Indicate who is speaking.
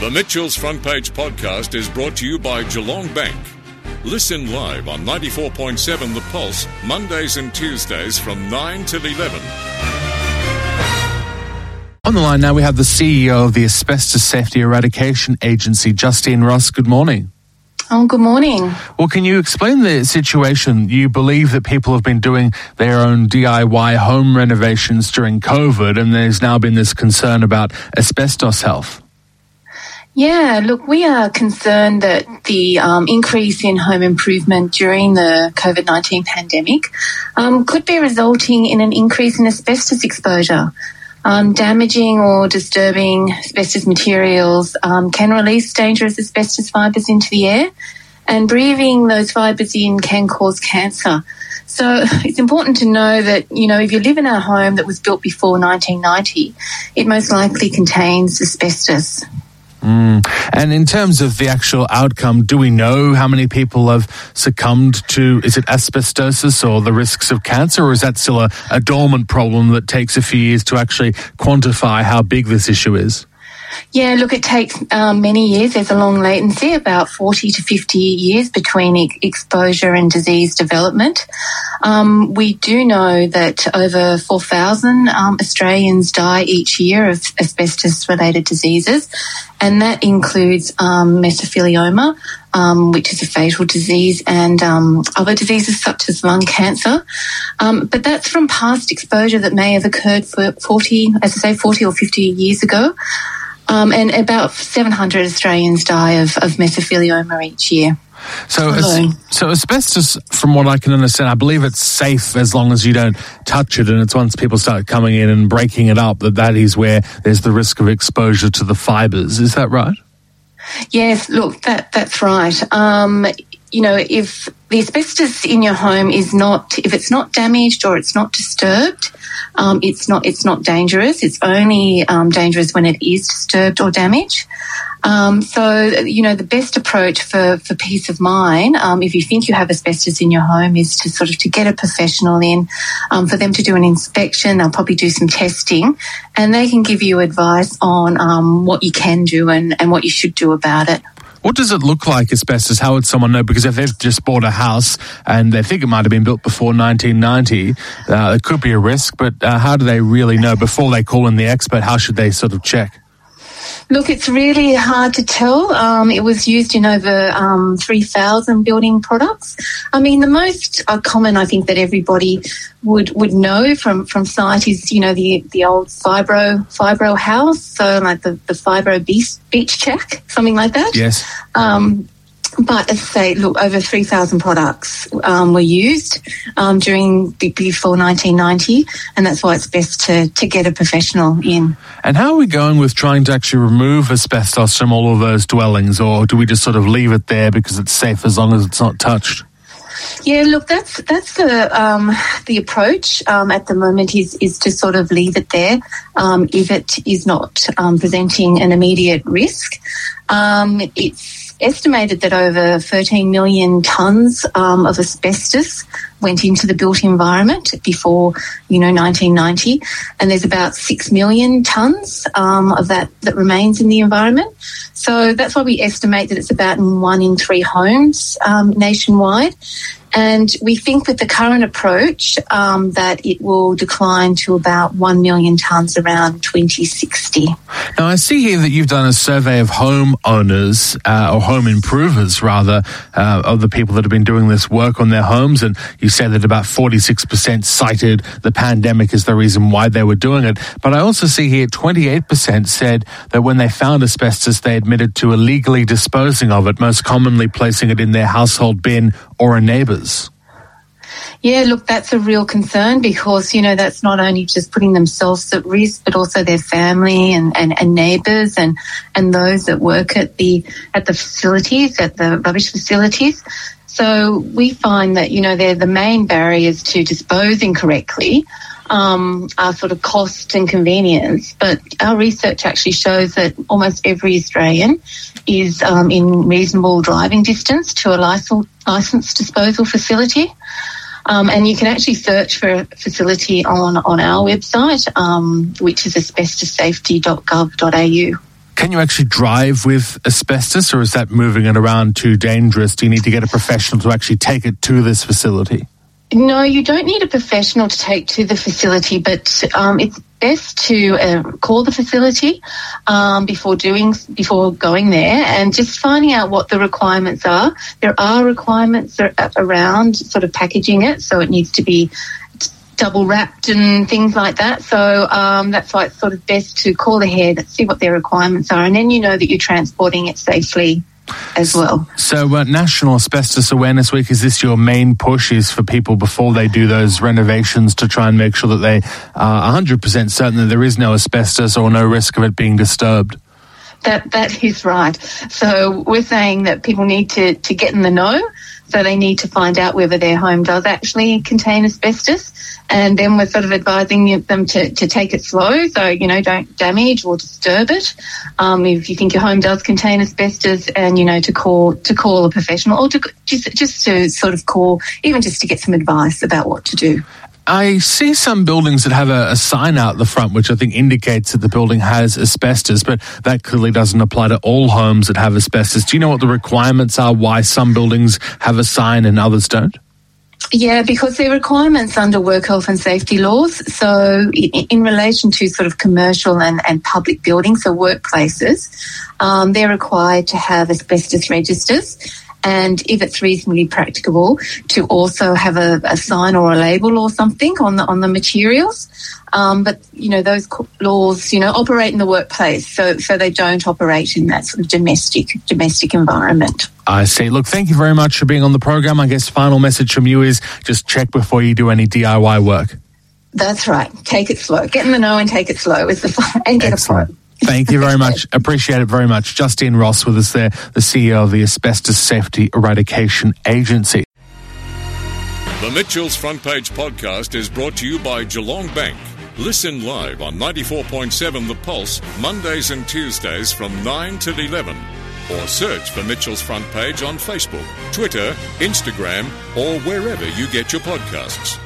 Speaker 1: The Mitchell's Front Page podcast is brought to you by Geelong Bank. Listen live on 94.7 The Pulse, Mondays and Tuesdays from 9 till 11.
Speaker 2: On the line now, we have the CEO of the Asbestos Safety Eradication Agency, Justine Ross. Good morning.
Speaker 3: Oh, good morning.
Speaker 2: Well, can you explain the situation? You believe that people have been doing their own DIY home renovations during COVID, and there's now been this concern about asbestos health.
Speaker 3: Yeah, look, we are concerned that the um, increase in home improvement during the COVID 19 pandemic um, could be resulting in an increase in asbestos exposure. Um, damaging or disturbing asbestos materials um, can release dangerous asbestos fibres into the air, and breathing those fibres in can cause cancer. So it's important to know that, you know, if you live in a home that was built before 1990, it most likely contains asbestos.
Speaker 2: Mm. And in terms of the actual outcome, do we know how many people have succumbed to, is it asbestosis or the risks of cancer, or is that still a, a dormant problem that takes a few years to actually quantify how big this issue is?
Speaker 3: Yeah, look, it takes um, many years. There's a long latency, about 40 to 50 years between e- exposure and disease development. Um, we do know that over 4,000 um, Australians die each year of asbestos related diseases, and that includes um, mesothelioma, um, which is a fatal disease, and um, other diseases such as lung cancer. Um, but that's from past exposure that may have occurred for 40, as I say, 40 or 50 years ago. Um, and about 700 Australians die of, of mesothelioma each year.
Speaker 2: So, as, so asbestos, from what I can understand, I believe it's safe as long as you don't touch it, and it's once people start coming in and breaking it up that that is where there's the risk of exposure to the fibres. Is that right?
Speaker 3: Yes, look, that that's right. Um, you know, if the asbestos in your home is not, if it's not damaged or it's not disturbed, um, it's not it's not dangerous. It's only um, dangerous when it is disturbed or damaged. Um, so, you know, the best approach for, for peace of mind, um, if you think you have asbestos in your home, is to sort of to get a professional in, um, for them to do an inspection. They'll probably do some testing, and they can give you advice on um, what you can do and, and what you should do about it.
Speaker 2: What does it look like, asbestos? How would someone know? Because if they've just bought a house and they think it might have been built before 1990, uh, it could be a risk, but uh, how do they really know? Before they call in the expert, how should they sort of check?
Speaker 3: Look, it's really hard to tell. Um, it was used in over um, 3,000 building products. I mean, the most uh, common, I think, that everybody would would know from from sight is, you know, the the old fibro fibro house, so like the the fibro beach beach check, something like that.
Speaker 2: Yes.
Speaker 3: Um, but as I say, look, over 3,000 products um, were used um, during before 1990, and that's why it's best to, to get a professional in.
Speaker 2: And how are we going with trying to actually remove asbestos from all of those dwellings, or do we just sort of leave it there because it's safe as long as it's not touched?
Speaker 3: Yeah, look, that's that's the um, the approach um, at the moment is is to sort of leave it there um, if it is not um, presenting an immediate risk. Um, it's estimated that over 13 million tonnes um, of asbestos went into the built environment before, you know, 1990, and there's about six million tonnes um, of that that remains in the environment. So that's why we estimate that it's about one in three homes um, nationwide. And we think with the current approach um, that it will decline to about 1 million tonnes around 2060.
Speaker 2: Now, I see here that you've done a survey of home owners, uh, or home improvers rather, uh, of the people that have been doing this work on their homes. And you say that about 46% cited the pandemic as the reason why they were doing it. But I also see here 28% said that when they found asbestos, they admitted to illegally disposing of it, most commonly placing it in their household bin or a neighbour's.
Speaker 3: Yeah, look, that's a real concern because, you know, that's not only just putting themselves at risk, but also their family and, and, and neighbours and, and those that work at the at the facilities, at the rubbish facilities. So we find that, you know, they're the main barriers to disposing correctly um, are sort of cost and convenience. But our research actually shows that almost every Australian is um, in reasonable driving distance to a licensed disposal facility. Um, and you can actually search for a facility on, on our website, um, which is asbestossafety.gov.au.
Speaker 2: Can you actually drive with asbestos, or is that moving it around too dangerous? Do you need to get a professional to actually take it to this facility?
Speaker 3: No, you don't need a professional to take to the facility, but um, it's best to uh, call the facility um, before doing before going there and just finding out what the requirements are. There are requirements around sort of packaging it, so it needs to be double wrapped and things like that. So um, that's why it's sort of best to call ahead, see what their requirements are, and then you know that you're transporting it safely as well.
Speaker 2: So, uh, National Asbestos Awareness Week is this your main push? Is for people before they do those renovations to try and make sure that they are 100% certain that there is no asbestos or no risk of it being disturbed?
Speaker 3: That that is right. So we're saying that people need to, to get in the know. So they need to find out whether their home does actually contain asbestos. And then we're sort of advising them to, to take it slow. So, you know, don't damage or disturb it. Um, if you think your home does contain asbestos and, you know, to call, to call a professional or to just, just to sort of call, even just to get some advice about what to do.
Speaker 2: I see some buildings that have a, a, sign out the front, which I think indicates that the building has asbestos, but that clearly doesn't apply to all homes that have asbestos. Do you know what the requirements are? Why some buildings have a sign and others don't?
Speaker 3: Yeah, because they're requirements under work health and safety laws. So, in, in relation to sort of commercial and, and public buildings, so workplaces, um, they're required to have asbestos registers and if it's reasonably practicable to also have a, a sign or a label or something on the on the materials. Um, but you know those laws, you know, operate in the workplace, so so they don't operate in that sort of domestic domestic environment.
Speaker 2: I see. Look, thank you very much for being on the program. I guess final message from you is just check before you do any DIY work.
Speaker 3: That's right. Take it slow. Get in the know and take it slow is the and get Excellent. a
Speaker 2: Thank you very much. Appreciate it very much. Justine Ross with us there, the CEO of the Asbestos Safety Eradication Agency.
Speaker 1: The Mitchell's Front Page podcast is brought to you by Geelong Bank. Listen live on 94.7 The Pulse, Mondays and Tuesdays from 9 till 11. Or search for Mitchell's Front Page on Facebook, Twitter, Instagram, or wherever you get your podcasts.